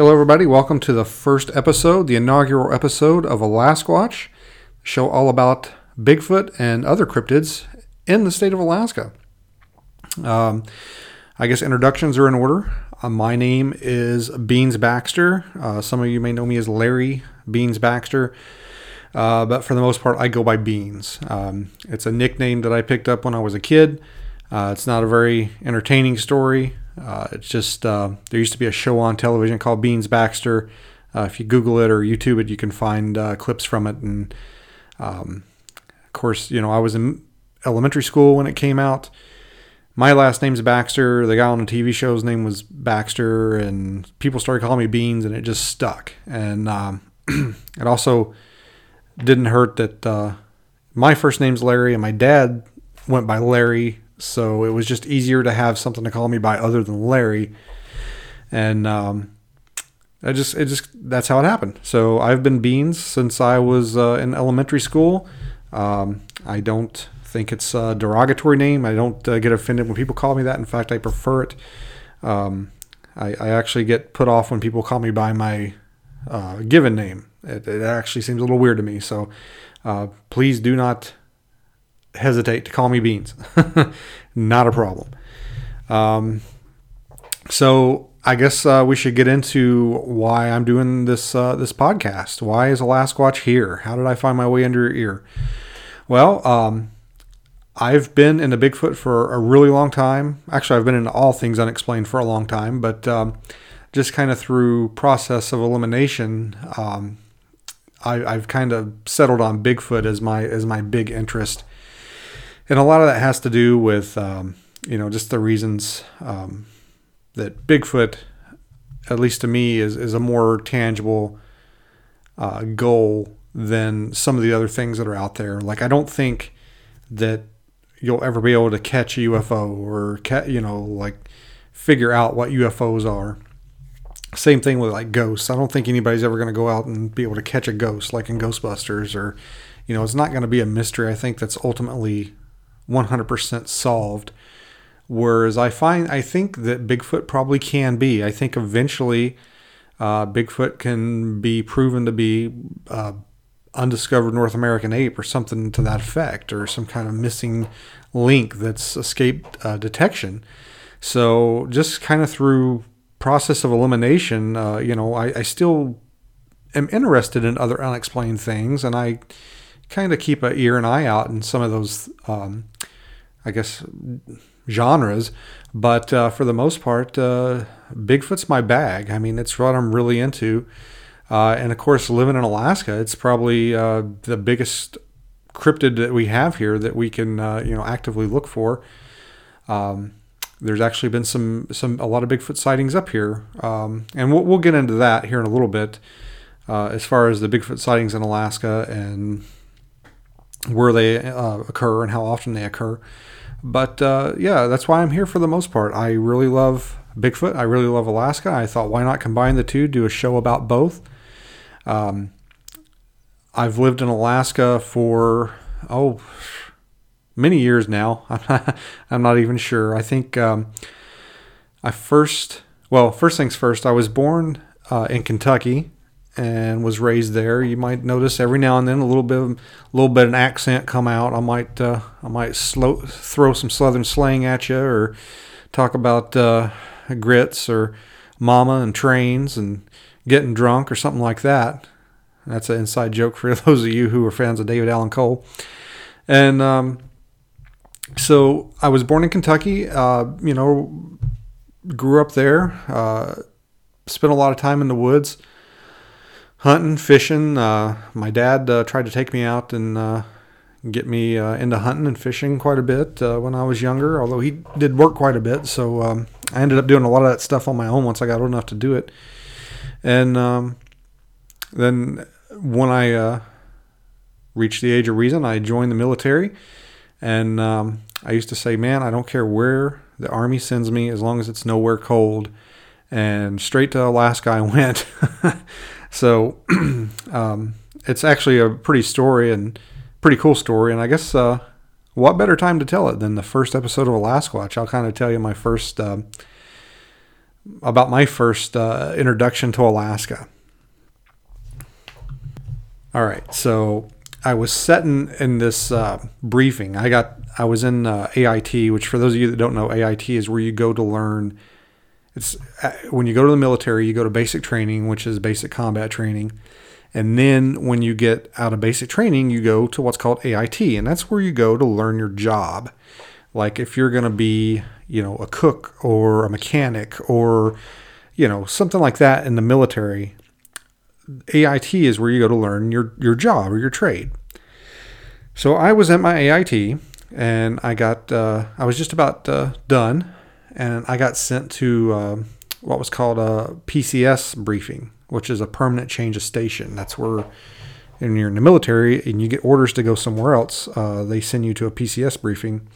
Hello, everybody. Welcome to the first episode, the inaugural episode of Alasquatch, show all about Bigfoot and other cryptids in the state of Alaska. Um, I guess introductions are in order. Uh, my name is Beans Baxter. Uh, some of you may know me as Larry Beans Baxter, uh, but for the most part, I go by Beans. Um, it's a nickname that I picked up when I was a kid. Uh, it's not a very entertaining story. Uh, it's just uh, there used to be a show on television called Beans Baxter. Uh, if you Google it or YouTube it, you can find uh, clips from it. And um, of course, you know I was in elementary school when it came out. My last name's Baxter. The guy on the TV show's name was Baxter, and people started calling me Beans, and it just stuck. And um, it also didn't hurt that uh, my first name's Larry, and my dad went by Larry so it was just easier to have something to call me by other than Larry. And um, I just, it just, that's how it happened. So I've been Beans since I was uh, in elementary school. Um, I don't think it's a derogatory name. I don't uh, get offended when people call me that. In fact, I prefer it. Um, I, I, actually get put off when people call me by my uh, given name. It, it, actually seems a little weird to me. So uh, please do not hesitate to call me Beans. Not a problem. Um, so I guess uh, we should get into why I'm doing this uh, this podcast. Why is Alasquatch here? How did I find my way under your ear? Well, um, I've been into Bigfoot for a really long time. Actually, I've been into all things unexplained for a long time, but um, just kind of through process of elimination, um, I, have kind of settled on Bigfoot as my as my big interest and a lot of that has to do with um, you know just the reasons um, that Bigfoot, at least to me, is is a more tangible uh, goal than some of the other things that are out there. Like I don't think that you'll ever be able to catch a UFO or ca- you know like figure out what UFOs are. Same thing with like ghosts. I don't think anybody's ever going to go out and be able to catch a ghost like in Ghostbusters or you know, it's not going to be a mystery. I think that's ultimately 100% solved. Whereas I find, I think that Bigfoot probably can be. I think eventually uh, Bigfoot can be proven to be uh, undiscovered North American ape or something to that effect, or some kind of missing link that's escaped uh, detection. So just kind of through process of elimination, uh, you know, I, I still am interested in other unexplained things, and I kind of keep an ear and eye out in some of those, um, I guess, genres. But uh, for the most part, uh, Bigfoot's my bag. I mean, it's what I'm really into. Uh, and of course, living in Alaska, it's probably uh, the biggest cryptid that we have here that we can, uh, you know, actively look for. Um, there's actually been some, some, a lot of Bigfoot sightings up here, um, and we'll, we'll get into that here in a little bit. Uh, as far as the Bigfoot sightings in Alaska and where they occur and how often they occur. But uh, yeah, that's why I'm here for the most part. I really love Bigfoot. I really love Alaska. I thought, why not combine the two, do a show about both? Um, I've lived in Alaska for, oh, many years now. I'm not, even sure. I think um, I first, well, first things first, I was born uh, in Kentucky and was raised there. You might notice every now and then a little bit, of, a little bit an accent come out. I might, uh, I might slow, throw some southern slang at you, or talk about uh, grits or mama and trains and getting drunk or something like that. That's an inside joke for those of you who are fans of David Allan Coe. And um, so I was born in Kentucky. Uh, you know, grew up there. Uh, spent a lot of time in the woods hunting, fishing. Uh, my dad uh, tried to take me out and uh, get me uh, into hunting and fishing quite a bit uh, when I was younger, although he did work quite a bit. So um, I ended up doing a lot of that stuff on my own once I got old enough to do it. And um, then when I uh, reached the age of reason, I joined the military. And um, I used to say, man, I don't care where the Army sends me as long as it's nowhere cold. And straight to Alaska I went. So um, it's actually a pretty story and pretty cool story. And I guess uh, what better time to tell it than the first episode of Alasquatch? I'll kind of tell you my first uh, about my first uh, introduction to Alaska. All right, so I was setting in this uh, briefing. I got I was in uh, AIT, which for those of you that don't know, AIT is where you go to learn. It's uh, when you go to the military, you go to basic training, which is basic combat training, and then when you get out of basic training, you go to what's called AIT, and that's where you go to learn your job. Like if you're going to be, you know, a cook or a mechanic or, you know, something like that in the military, AIT is where you go to learn your, your job or your trade. So I was at my AIT and I got, uh, I was just about uh, done and I got sent to uh, what was called a PCS briefing which is a permanent change of station. That's where, when you're in the military and you get orders to go somewhere else, uh, they send you to a PCS briefing,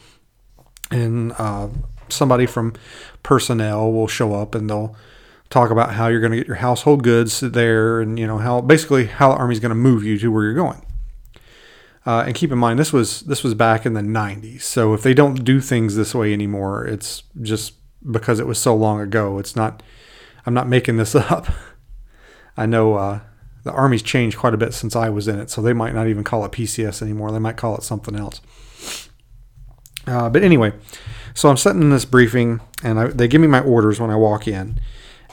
and uh, somebody from personnel will show up and they'll talk about how you're going to get your household goods there, and you know how basically how the army's going to move you to where you're going. Uh, and keep in mind, this was this was back in the '90s. So if they don't do things this way anymore, it's just because it was so long ago. It's not. I'm not making this up. I know uh, the Army's changed quite a bit since I was in it, so they might not even call it PCS anymore. They might call it something else. Uh, but anyway, so I'm sitting in this briefing, and I, they give me my orders when I walk in.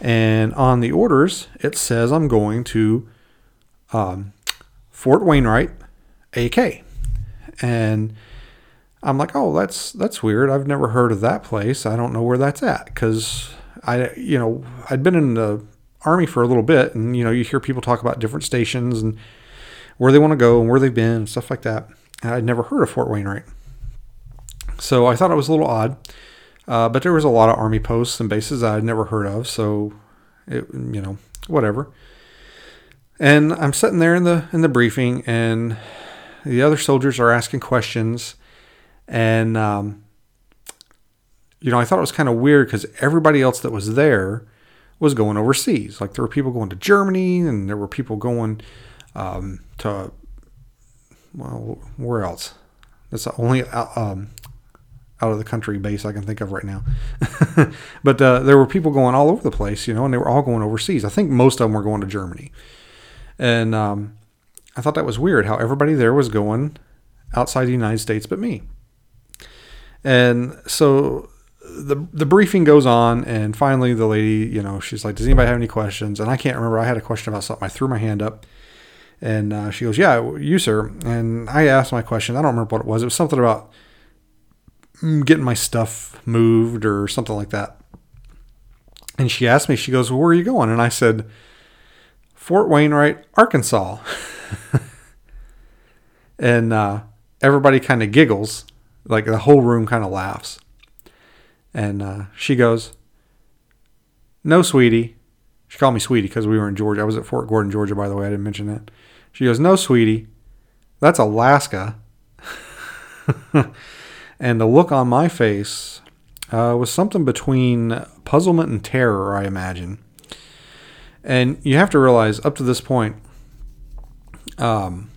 And on the orders, it says I'm going to um, Fort Wainwright, AK. And I'm like, oh, that's that's weird. I've never heard of that place. I don't know where that's at because I, you know, I'd been in the army for a little bit, and you know you hear people talk about different stations and where they want to go and where they've been and stuff like that. And I'd never heard of Fort Wainwright, so I thought it was a little odd. Uh, but there was a lot of army posts and bases that I'd never heard of, so it you know whatever. And I'm sitting there in the in the briefing, and the other soldiers are asking questions, and um, you know I thought it was kind of weird because everybody else that was there was going overseas. Like there were people going to Germany, and there were people going um, to well, where else? That's the only um, out of the country base I can think of right now. but uh, there were people going all over the place, you know, and they were all going overseas. I think most of them were going to Germany, and um, I thought that was weird how everybody there was going outside the United States but me. And so the the briefing goes on, and finally the lady, you know, she's like, "Does anybody have any questions?" And I can't remember. I had a question about something. I threw my hand up, and uh, she goes, "Yeah, you sir." And I asked my question. I don't remember what it was. It was something about mm, getting my stuff moved or something like that. And she asked me, she goes, well, "Where are you going?" And I said, "Fort Wainwright, Arkansas." and uh, everybody kind of giggles, like the whole room kind of laughs. And uh, she goes, No, sweetie. She called me sweetie because we were in Georgia. I was at Fort Gordon, Georgia, by the way. I didn't mention that. She goes, No, sweetie. That's Alaska. and the look on my face uh, was something between puzzlement and terror, I imagine. And you have to realize, up to this point, um,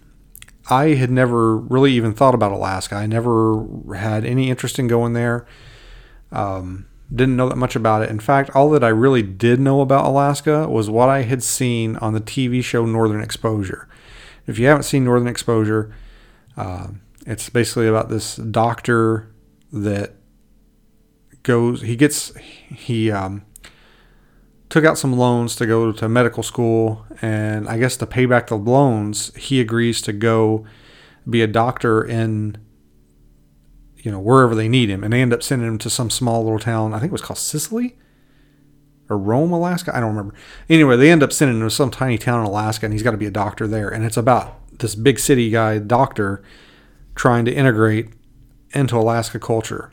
I had never really even thought about Alaska. I never had any interest in going there. Um, didn't know that much about it. In fact, all that I really did know about Alaska was what I had seen on the TV show Northern Exposure. If you haven't seen Northern Exposure, uh, it's basically about this doctor that goes, he gets, he um, took out some loans to go to medical school, and I guess to pay back the loans, he agrees to go be a doctor in you know, wherever they need him. And they end up sending him to some small little town. I think it was called Cicely or Rome, Alaska. I don't remember. Anyway, they end up sending him to some tiny town in Alaska, and he's got to be a doctor there. And it's about this big city guy, doctor, trying to integrate into Alaska culture.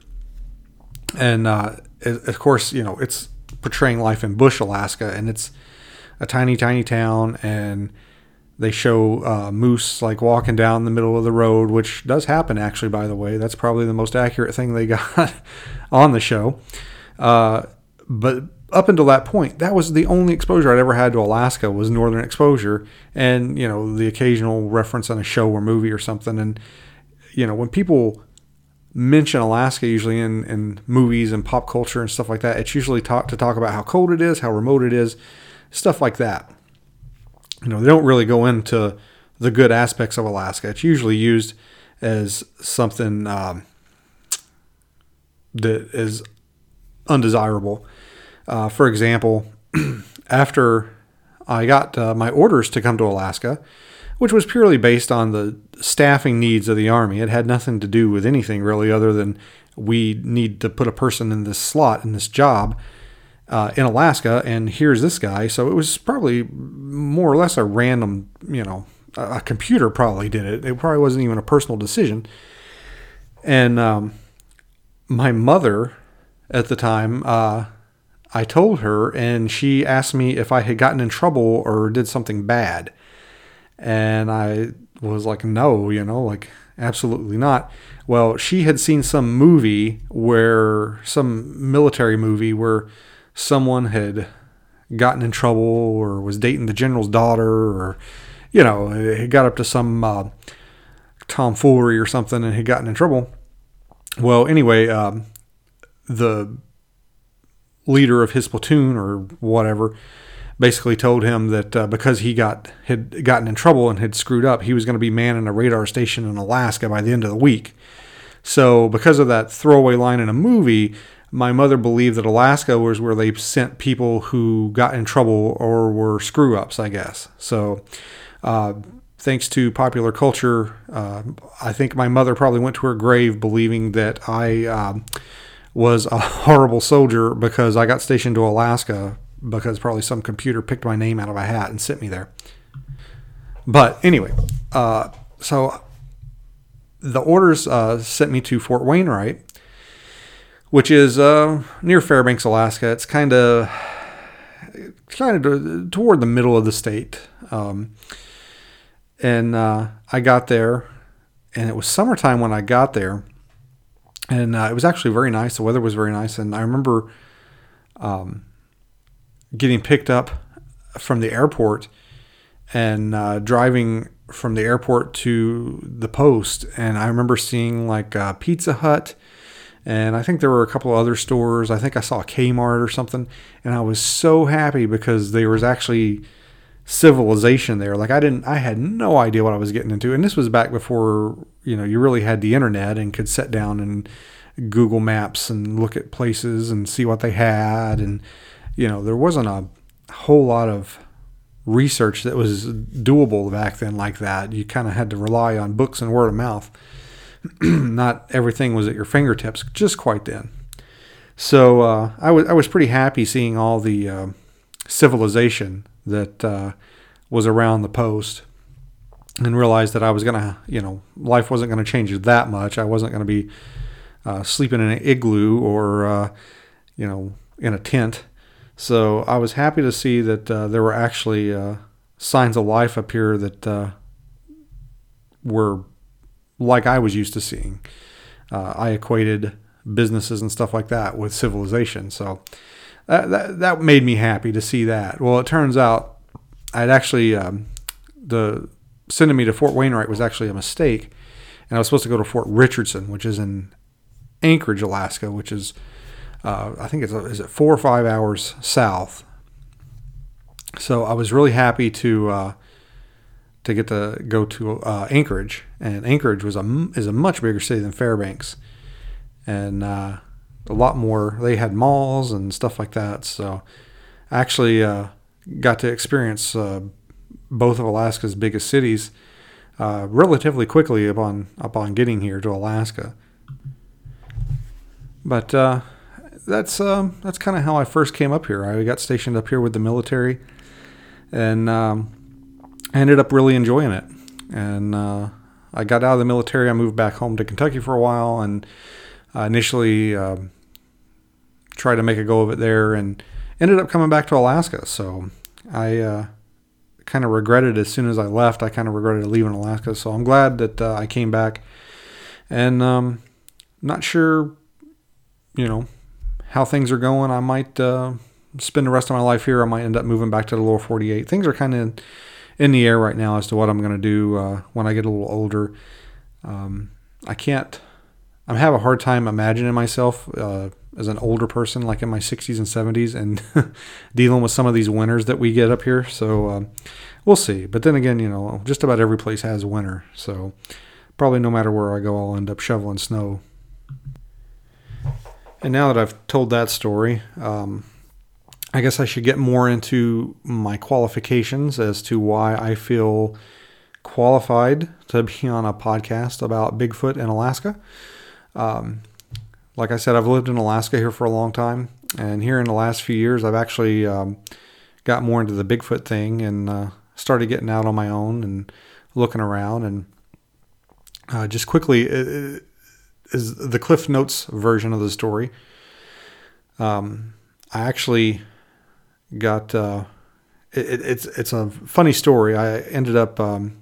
And uh, of course, you know, it's portraying life in Bush, Alaska, and it's a tiny, tiny town. And they show uh, moose like walking down the middle of the road, which does happen actually. By the way, that's probably the most accurate thing they got on the show. Uh, but up until that point, that was the only exposure I'd ever had to Alaska was northern exposure, and you know the occasional reference on a show or movie or something. And you know when people mention Alaska, usually in, in movies and pop culture and stuff like that, it's usually talk to talk about how cold it is, how remote it is, stuff like that you know, they don't really go into the good aspects of Alaska. It's usually used as something um, that is undesirable. Uh, for example, after I got uh, my orders to come to Alaska, which was purely based on the staffing needs of the Army, it had nothing to do with anything really other than we need to put a person in this slot in this job uh, in Alaska, and here's this guy. So it was probably more or less a random, you know, a, computer probably did it. It probably wasn't even a personal decision. And um, my mother at the time, uh, I told her, and she asked me if I had gotten in trouble or did something bad. And I was like, no, you know, like absolutely not. Well, she had seen some movie where, some military movie where someone had gotten in trouble or was dating the general's daughter or, you know, he got up to some uh, tomfoolery or something and had gotten in trouble. Well, anyway, um, the leader of his platoon or whatever basically told him that uh, because he got had gotten in trouble and had screwed up, he was going to be manning a radar station in Alaska by the end of the week. So, because of that throwaway line in a movie, my mother believed that Alaska was where they sent people who got in trouble or were screw ups, I guess. So, uh, thanks to popular culture, uh, I think my mother probably went to her grave believing that I um, was a horrible soldier because I got stationed to Alaska because probably some computer picked my name out of a hat and sent me there. But anyway, uh, so the orders uh, sent me to Fort Wainwright which is uh, near Fairbanks, Alaska. It's kind of kind of toward the middle of the state. Um, and uh, I got there, and it was summertime when I got there, and uh, it was actually very nice. The weather was very nice, and I remember um, getting picked up from the airport and uh, driving from the airport to the post, and I remember seeing like Pizza Hut and I think there were a couple of other stores. I think I saw a Kmart or something, and I was so happy because there was actually civilization there. Like I didn't, I had no idea what I was getting into, and this was back before you know you really had the internet and could sit down and Google Maps and look at places and see what they had, and you know there wasn't a whole lot of research that was doable back then like that. You kind of had to rely on books and word of mouth. not everything was at your fingertips just quite then. So uh, I was I was pretty happy seeing all the uh, civilization that uh, was around the post, and realized that I was gonna you know life wasn't gonna change that much. I wasn't gonna be uh, sleeping in an igloo or uh, you know in a tent. So I was happy to see that uh, there were actually signs of life up here that were like I was used to seeing. Uh, I equated businesses and stuff like that with civilization. So that, that, that made me happy to see that. Well, it turns out I'd actually, um, the sending me to Fort Wainwright was actually a mistake. And I was supposed to go to Fort Richardson, which is in Anchorage, Alaska, which is, uh, I think it's, is it four or five hours south. So I was really happy to, uh, to get to go to uh, Anchorage, and Anchorage was a is a much bigger city than Fairbanks, and uh, a lot more. They had malls and stuff like that. So, I actually uh, got to experience uh, both of Alaska's biggest cities relatively quickly upon upon getting here to Alaska. But that's um, that's kind of how I first came up here. I got stationed up here with the military, and um, I ended up really enjoying it. And uh, I got out of the military. I moved back home to Kentucky for a while and initially uh, tried to make a go of it there and ended up coming back to Alaska. So I uh, kind of regretted as soon as I left. I kind of regretted leaving Alaska. So I'm glad that uh, I came back. And um, not sure, you know, how things are going. I might uh, spend the rest of my life here. I might end up moving back to the lower 48. Things are kind of in the air right now as to what I'm going to do uh, when I get a little older. Um, I can't. I'm having a hard time imagining myself uh, as an older person, like in my 60s and 70s, and dealing with some of these winters that we get up here. So um, we'll see. But then again, you know, just about every place has winter. So probably no matter where I go, I'll end up shoveling snow. And now that I've told that story, um, I guess I should get more into my qualifications as to why I feel qualified to be on a podcast about Bigfoot in Alaska. Um, like I said, I've lived in Alaska here for a long time, and here in the last few years, I've actually um, got more into the Bigfoot thing and uh, started getting out on my own and looking around. And uh, just quickly, is the Cliff Notes version of the story. Um, I actually got uh, it, it's it's a funny story. I ended up um,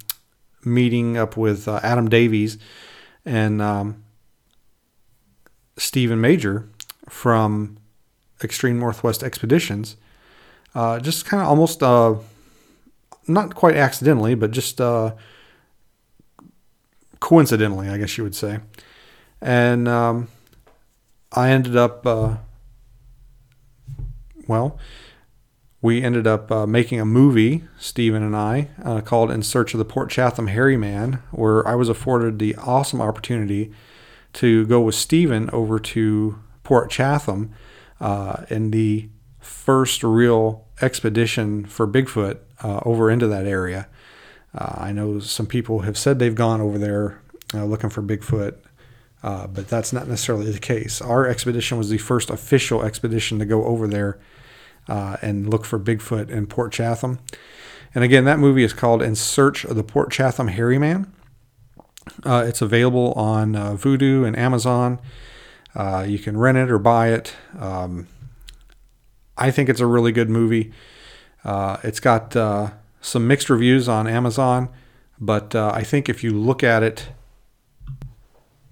meeting up with uh, Adam Davies and um, Stephen Major from Extreme Northwest Expeditions. Uh, just kind of almost uh, not quite accidentally, but just uh, coincidentally, I guess you would say. And um, I ended up, uh, well, we ended up uh, making a movie, Stephen and I, uh, called In Search of the Port Chatham Hairy Man, where I was afforded the awesome opportunity to go with Stephen over to Port Chatham uh, in the first real expedition for Bigfoot uh, over into that area. Uh, I know some people have said they've gone over there looking for Bigfoot, but that's not necessarily the case. Our expedition was the first official expedition to go over there uh, and look for Bigfoot in Port Chatham. And again, that movie is called In Search of the Port Chatham Hairy Man. Uh, it's available on uh, Vudu and Amazon. Uh, you can rent it or buy it. Um, I think it's a really good movie. Uh, it's got uh, some mixed reviews on Amazon, but I think if you look at it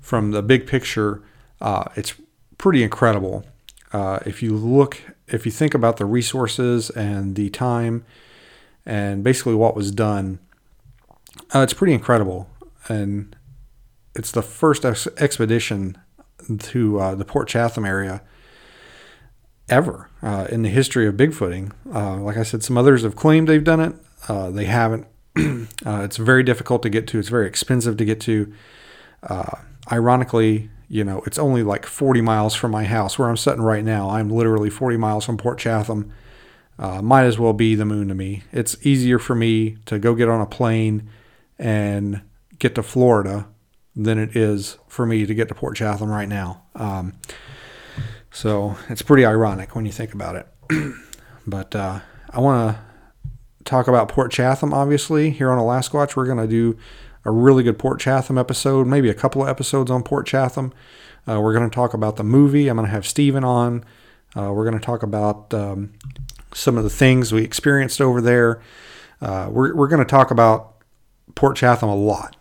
from the big picture, it's pretty incredible. if you look if you think about the resources and the time and basically what was done, uh, it's pretty incredible. And it's the first ex- expedition to uh, the Port Chatham area ever uh, in the history of Bigfooting. Uh, like I said, some others have claimed they've done it. Uh, they haven't. Uh, it's very difficult to get to. It's very expensive to get to. Ironically, you know, it's only like 40 miles from my house where I'm sitting right now. I'm literally 40 miles from Port Chatham. Uh, might as well be the moon to me. It's easier for me to go get on a plane and get to Florida than it is for me to get to Port Chatham right now. Um, so it's pretty ironic when you think about it. but uh, I want to talk about Port Chatham, obviously, here on Alasquatch. We're going to do a really good Port Chatham episode, maybe a couple of episodes on Port Chatham. Uh, we're going to talk about the movie. I'm going to have Stephen on. Uh, we're going to talk about um, some of the things we experienced over there. Uh, we're we're going to talk about Port Chatham a lot.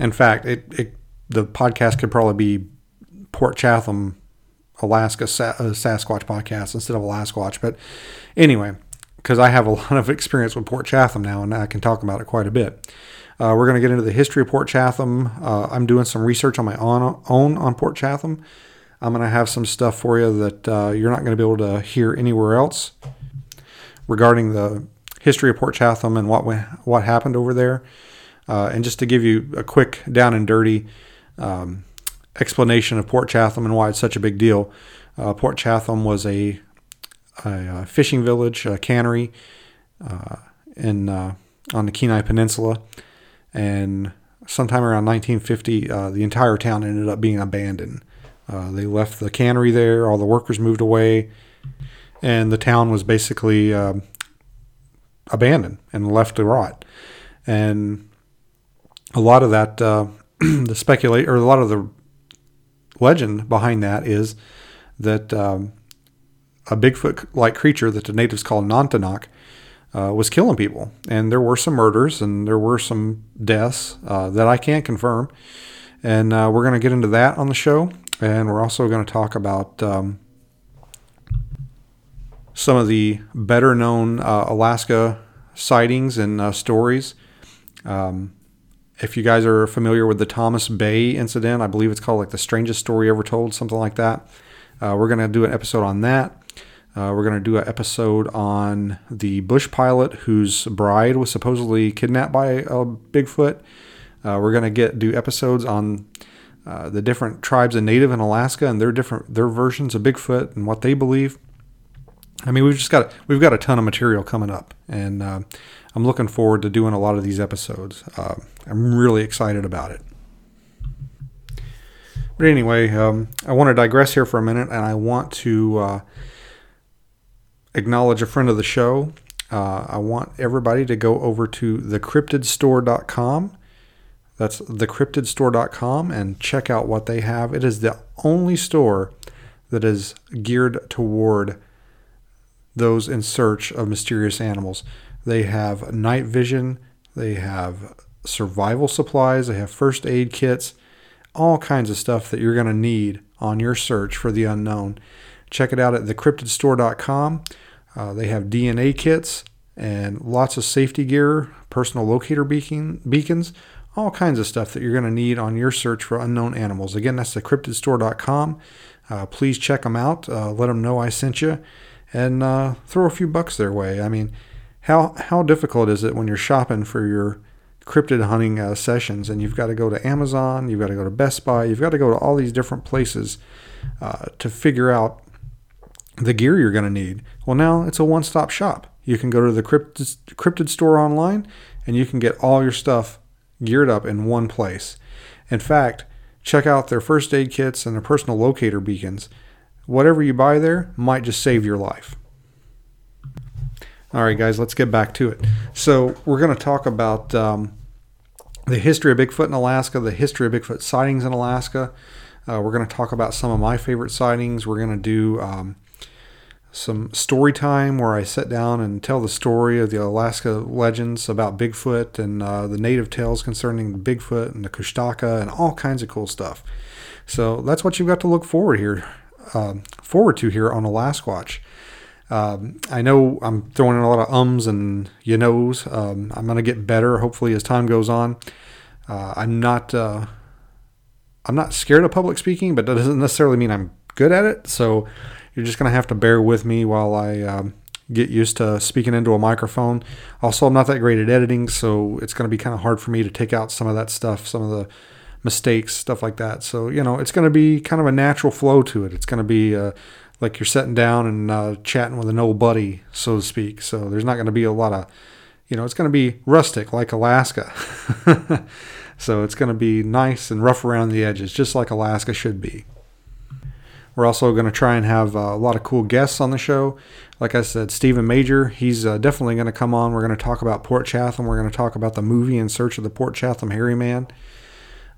In fact, it, it the podcast could probably be Port Chatham, Alaska Sa- uh, Sasquatch podcast instead of Alasquatch. But anyway, because I have a lot of experience with Port Chatham now, and I can talk about it quite a bit. Uh, we're going to get into the history of Port Chatham. Uh, I'm doing some research on my own, own on Port Chatham. I'm going to have some stuff for you that uh, you're not going to be able to hear anywhere else regarding the history of Port Chatham and what what happened over there. Uh, and just to give you a quick down and dirty um, explanation of Port Chatham and why it's such a big deal. Uh, Port Chatham was a, a, fishing village, a cannery uh, in on the Kenai Peninsula and sometime around 1950, uh, the entire town ended up being abandoned. Uh, they left the cannery there, all the workers moved away, and the town was basically uh, abandoned and left to rot. And a lot of that, uh, the speculate, or a lot of the legend behind that is that um, a Bigfoot-like creature that the natives call Nantinaq uh, was killing people. And there were some murders and there were some deaths uh, that I can't confirm. And uh, we're going to get into that on the show. And we're also going to talk about um, some of the better known uh, Alaska sightings and uh, stories. Um, if you guys are familiar with the Thomas Bay incident, I believe it's called like the strangest story ever told, something like that. Uh, we're going to do an episode on that. Uh, we're going to do an episode on the bush pilot whose bride was supposedly kidnapped by a Bigfoot. Uh, we're going to get do episodes on uh, the different tribes of native in Alaska and their different their versions of Bigfoot and what they believe. I mean, we've just got we've got a ton of material coming up, and uh, I'm looking forward to doing a lot of these episodes. Uh, I'm really excited about it. But anyway, um, I want to digress here for a minute, and I want to uh, acknowledge a friend of the show. Uh, I want everybody to go over to thecryptidstore.com. That's thecryptidstore.com and check out what they have. It is the only store that is geared toward those in search of mysterious animals. They have night vision, they have survival supplies, they have first aid kits, all kinds of stuff that you're going to need on your search for the unknown. Check it out at thecryptidstore.com. Uh, they have DNA kits and lots of safety gear, personal locator beacon, beacons, all kinds of stuff that you're going to need on your search for unknown animals. Again, that's thecryptidstore.com. Uh, please check them out. Uh, let them know I sent you and uh, throw a few bucks their way. I mean, how, how difficult is it when you're shopping for your cryptid hunting uh, sessions and you've got to go to Amazon, you've got to go to Best Buy, you've got to go to all these different places uh, to figure out the gear you're going to need. Well, now it's a one stop shop. You can go to the cryptid, cryptid store online and you can get all your stuff geared up in one place. In fact, check out their first aid kits and their personal locator beacons. Whatever you buy there might just save your life. All right, guys, let's get back to it. So, we're going to talk about um, the history of Bigfoot in Alaska, the history of Bigfoot sightings in Alaska. Uh, we're going to talk about some of my favorite sightings. We're going to do um, some story time where I sit down and tell the story of the Alaska legends about Bigfoot and uh, the native tales concerning Bigfoot and the Kushtaka and all kinds of cool stuff. So that's what you've got to look forward here, uh, forward to here on Alasquatch. Um, I know I'm throwing in a lot of ums and you knows. Um, I'm going to get better, hopefully, as time goes on. Uh, I'm not. Uh, I'm not scared of public speaking, but that doesn't necessarily mean I'm good at it. So you're just going to have to bear with me while I um, get used to speaking into a microphone. Also, I'm not that great at editing, so it's going to be kind of hard for me to take out some of that stuff, some of the mistakes, stuff like that. So, you know, it's going to be kind of a natural flow to it. It's going to be uh, like you're sitting down and uh, chatting with an old buddy, so to speak. So, there's not going to be a lot of, you know, it's going to be rustic like Alaska. so, it's going to be nice and rough around the edges, just like Alaska should be. We're also going to try and have uh, a lot of cool guests on the show. Like I said, Stephen Major, he's uh, definitely going to come on. We're going to talk about Port Chatham. We're going to talk about the movie In Search of the Port Chatham Hairy Man.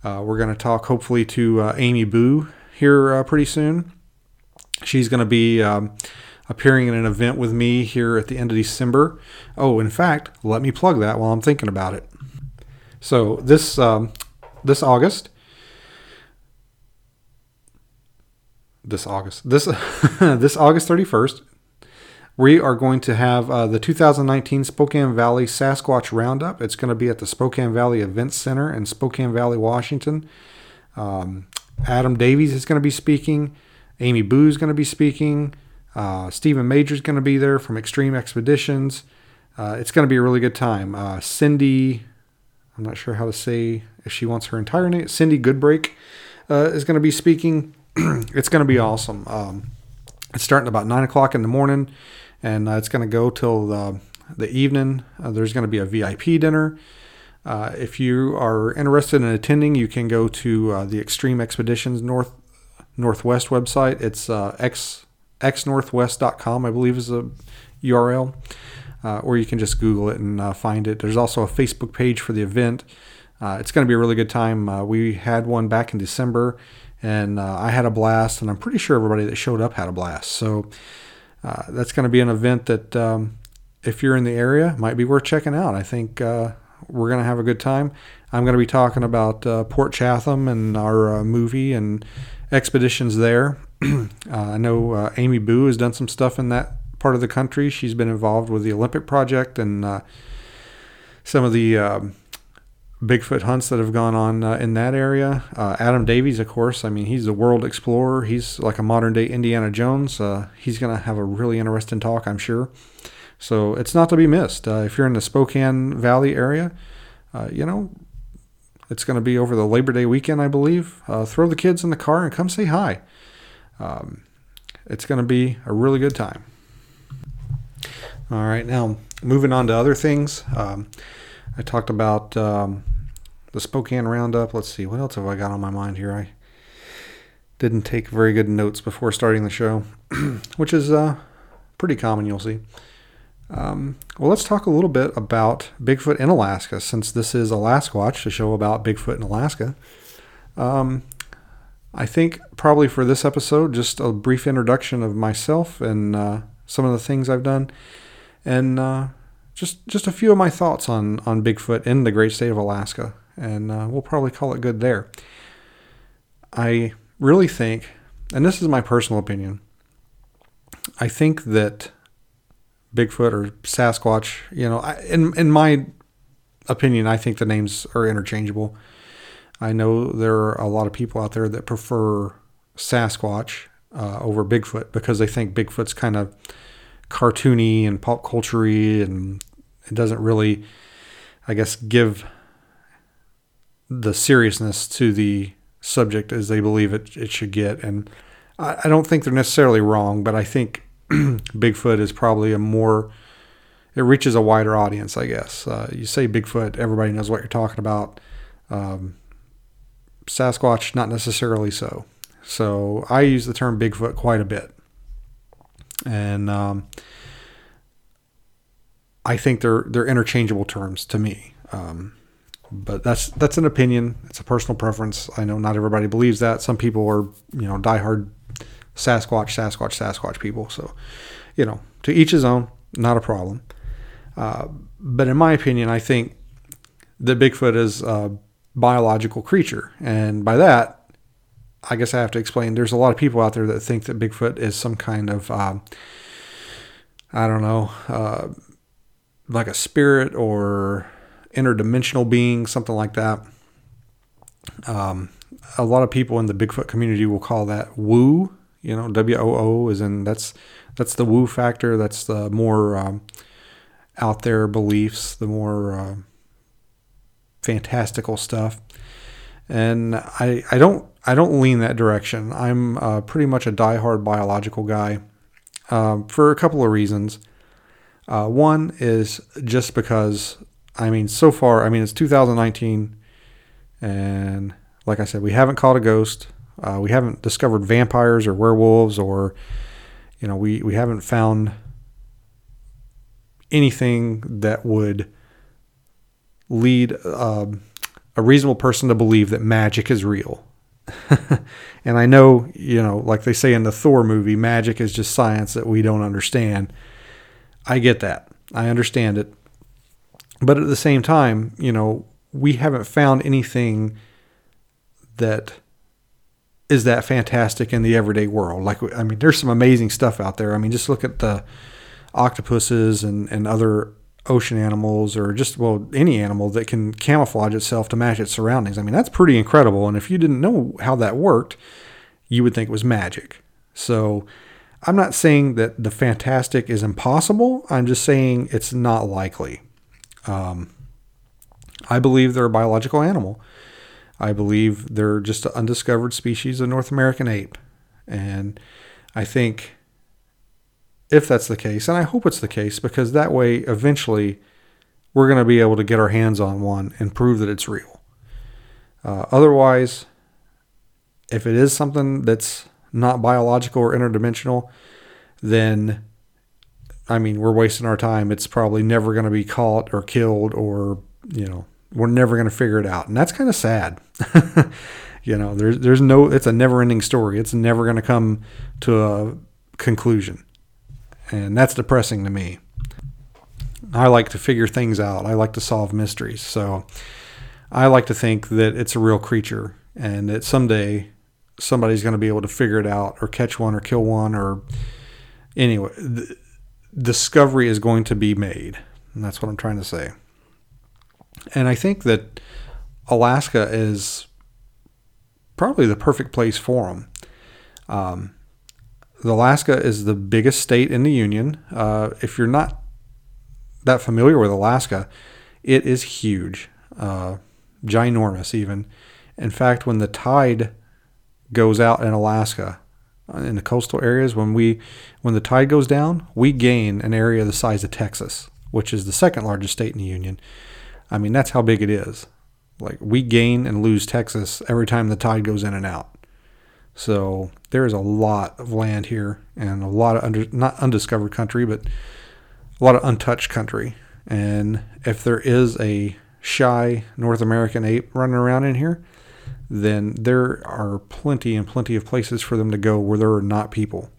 Uh, we're going to talk hopefully to uh, Amy Bue here uh, pretty soon. She's going to be um, appearing in an event with me here at the end of December. Oh, in fact, let me plug that while I'm thinking about it. So this um, this August, this August. This this August 31st, we are going to have uh, the 2019 Spokane Valley Sasquatch Roundup. It's going to be at the Spokane Valley Events Center in Spokane Valley, Washington. Um, Adam Davies is going to be speaking. Amy Bue is going to be speaking. Uh, Stephen Major is going to be there from Extreme Expeditions. Uh, it's going to be a really good time. Uh, Cindy, I'm not sure how to say if she wants her entire name. Cindy Goodbreak uh, is going to be speaking. it's going to be awesome. Um, it's starting about nine o'clock in the morning, and uh, it's going to go till the, the evening. Uh, there's going to be a VIP dinner. Uh, if you are interested in attending, you can go to uh, the Extreme Expeditions North Northwest website. It's uh, x xnorthwest.com, I believe, is a URL. Uh, or you can just Google it and find it. There's also a Facebook page for the event. It's going to be a really good time. We had one back in December, and uh, I had a blast, and I'm pretty sure everybody that showed up had a blast. So uh, that's going to be an event that um, if you're in the area, might be worth checking out. I think uh, we're going to have a good time. I'm going to be talking about uh, Port Chatham and our uh, movie and expeditions there. Uh, I know Amy Bue has done some stuff in that part of the country. She's been involved with the Olympic Project and some of the um, Bigfoot hunts that have gone on uh, in that area. Uh, Adam Davies, of course, I mean, he's a world explorer. He's like a modern day Indiana Jones. Uh, he's going to have a really interesting talk, I'm sure. So it's not to be missed. Uh, if you're in the Spokane Valley area, uh, you know, it's going to be over the Labor Day weekend, I believe. Uh, throw the kids in the car and come say hi. Um, it's going to be a really good time. All right, now moving on to other things. Um, I talked about um, the Spokane Roundup. Let's see, what else have I got on my mind here? I didn't take very good notes before starting the show, which is uh, pretty common, you'll see. Um, well, let's talk a little bit about Bigfoot in Alaska, since this is Alasquatch, a show about Bigfoot in Alaska. Um, I think probably for this episode, just a brief introduction of myself and uh, some of the things I've done, and uh, just just a few of my thoughts on on Bigfoot in the great state of Alaska, and uh, we'll probably call it good there. I really think, and this is my personal opinion, I think that Bigfoot or Sasquatch. You know, I, in in my opinion, I think the names are interchangeable. I know there are a lot of people out there that prefer Sasquatch uh, over Bigfoot because they think Bigfoot's kind of cartoony and pop culture and it doesn't really, I guess, give the seriousness to the subject as they believe it, it should get. And I, I don't think they're necessarily wrong, but I think Bigfoot is probably a more it reaches a wider audience, I guess. Uh, you say Bigfoot, everybody knows what you're talking about. Um, Sasquatch, not necessarily so. So I use the term Bigfoot quite a bit, and um, I think they're they're interchangeable terms to me. Um, but that's that's an opinion. It's a personal preference. I know not everybody believes that. Some people are you know diehard Sasquatch, Sasquatch, Sasquatch people. So, you know, to each his own, not a problem. Uh, but in my opinion, I think that Bigfoot is a biological creature. And by that, I guess I have to explain there's a lot of people out there that think that Bigfoot is some kind of, uh, I don't know, uh, like a spirit or interdimensional being, something like that. Um, a lot of people in the Bigfoot community will call that woo, you know, W O O is in that's that's the woo factor. That's the more um, out there beliefs, the more uh, fantastical stuff. And I I don't I don't lean that direction. I'm uh, pretty much a diehard biological guy uh, for a couple of reasons. Uh, one is just because I mean, so far, I mean, it's 2019, and like I said, we haven't caught a ghost. Uh, we haven't discovered vampires or werewolves, or you know, we we haven't found anything that would lead uh, a reasonable person to believe that magic is real. and I know, you know, like they say in the Thor movie, magic is just science that we don't understand. I get that. I understand it. But at the same time, you know, we haven't found anything that is that fantastic in the everyday world. Like, I mean, there's some amazing stuff out there. I mean, just look at the octopuses and, and other ocean animals or just, well, any animal that can camouflage itself to match its surroundings. I mean, that's pretty incredible. And if you didn't know how that worked, you would think it was magic. So I'm not saying that the fantastic is impossible. I'm just saying it's not likely. Um, I believe they're a biological animal. I believe they're just an undiscovered species of North American ape. And I think if that's the case, and I hope it's the case, because that way eventually we're going to be able to get our hands on one and prove that it's real. Uh, otherwise, if it is something that's not biological or interdimensional, then I mean, we're wasting our time. It's probably never going to be caught or killed or, you know, we're never going to figure it out. And that's kind of sad. you know, there's there's no it's a never-ending story. It's never going to come to a conclusion. And that's depressing to me. I like to figure things out. I like to solve mysteries. So I like to think that it's a real creature and that someday somebody's going to be able to figure it out or catch one or kill one or anyway, discovery is going to be made. And that's what I'm trying to say. And I think that Alaska is probably the perfect place for them. Um, Alaska is the biggest state in the Union. Uh, if you're not that familiar with Alaska, it is huge, uh, ginormous even. In fact, when the tide goes out in Alaska, uh, in the coastal areas, when we when the tide goes down, we gain an area the size of Texas, which is the second largest state in the Union. I mean, that's how big it is. Like we gain and lose Texas every time the tide goes in and out. So there is a lot of land here and a lot of under, not undiscovered country, but a lot of untouched country. And if there is a shy North American ape running around in here, then there are plenty and plenty of places for them to go where there are not people.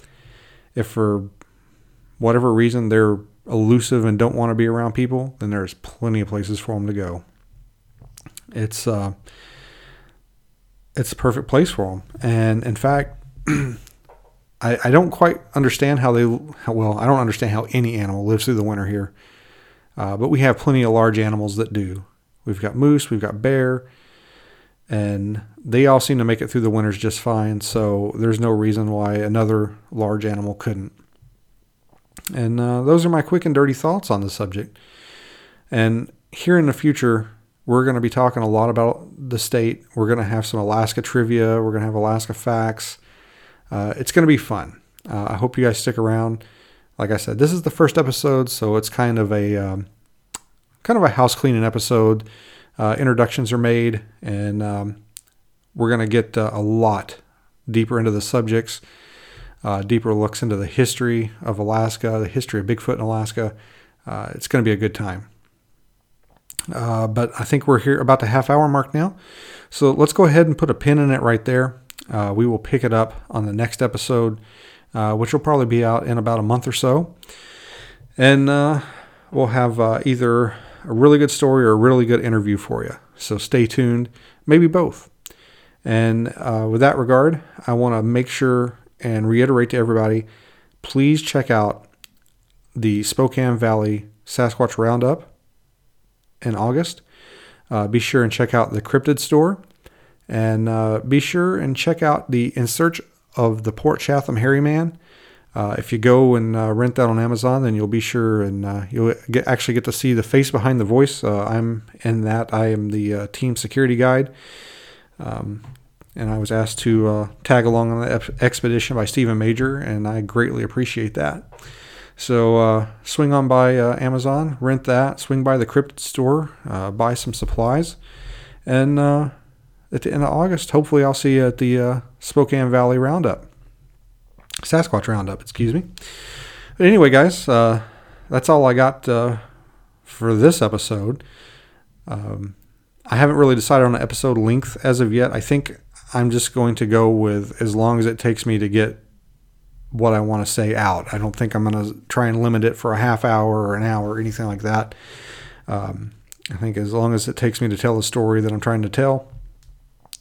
If for whatever reason they're elusive and don't want to be around people, then there's plenty of places for them to go. It's uh, it's the perfect place for them. And in fact, I, I don't quite understand how they how, well I don't understand how any animal lives through the winter here, uh, but we have plenty of large animals that do. We've got moose, we've got bear, and they all seem to make it through the winters just fine. So there's no reason why another large animal couldn't. And uh, those are my quick and dirty thoughts on the subject. And here in the future, we're going to be talking a lot about the state. We're going to have some Alaska trivia. We're going to have Alaska facts. Uh, it's going to be fun. Uh, I hope you guys stick around. Like I said, this is the first episode, so it's kind of a um, kind of a house cleaning episode. Uh, introductions are made, and um, we're going to get uh, a lot deeper into the subjects uh, deeper looks into the history of Alaska, the history of Bigfoot in Alaska. Uh, it's going to be a good time. Uh, but I think we're here about the half hour mark now. So let's go ahead and put a pin in it right there. Uh, we will pick it up on the next episode, which will probably be out in about a month or so. And we'll have either a really good story or a really good interview for you. So stay tuned, maybe both. And with that regard, I want to make sure and reiterate to everybody please check out the Spokane Valley Sasquatch Roundup in August. Uh, be sure and check out the Cryptid Store. And uh, be sure and check out the In Search of the Port Chatham Hairy Man. Uh, if you go and uh, rent that on Amazon, then you'll be sure and uh, you'll get, actually get to see the face behind the voice. Uh, I'm in that. I am the team security guide. Um, and I was asked to uh, tag along on the expedition by Stephen Major, and I greatly appreciate that. So uh, swing on by uh, Amazon, rent that, swing by the cryptid store, uh, buy some supplies, and uh, at the end of August, hopefully I'll see you at the uh, Spokane Valley Roundup, Sasquatch Roundup, excuse me. But anyway, guys, that's all I got for this episode. Um, I haven't really decided on an episode length as of yet. I think I'm just going to go with as long as it takes me to get what I want to say out. I don't think I'm going to try and limit it for a half hour or an hour or anything like that. Um, I think as long as it takes me to tell the story that I'm trying to tell,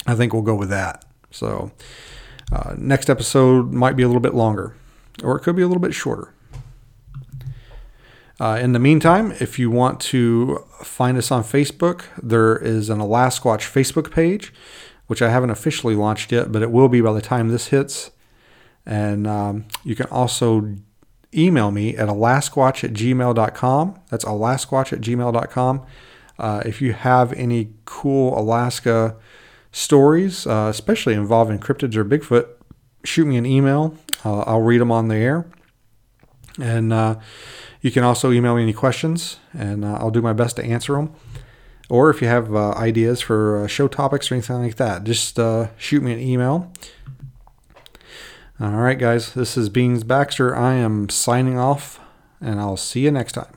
I think we'll go with that. So, uh, next episode might be a little bit longer, or it could be a little bit shorter. Uh, in the meantime, if you want to find us on Facebook, there is an Alasquatch Facebook page which I haven't officially launched yet, but it will be by the time this hits. And um, you can also email me at alasquatch at gmail.com. That's alasquatch at gmail.com. Uh, if you have any cool Alaska stories, uh, especially involving cryptids or Bigfoot, shoot me an email. Uh, I'll read them on the air. And uh, you can also email me any questions, and uh, I'll do my best to answer them. Or if you have uh, ideas for uh, show topics or anything like that, just shoot me an email. All right, guys, this is Beans Baxter. I am signing off, and I'll see you next time.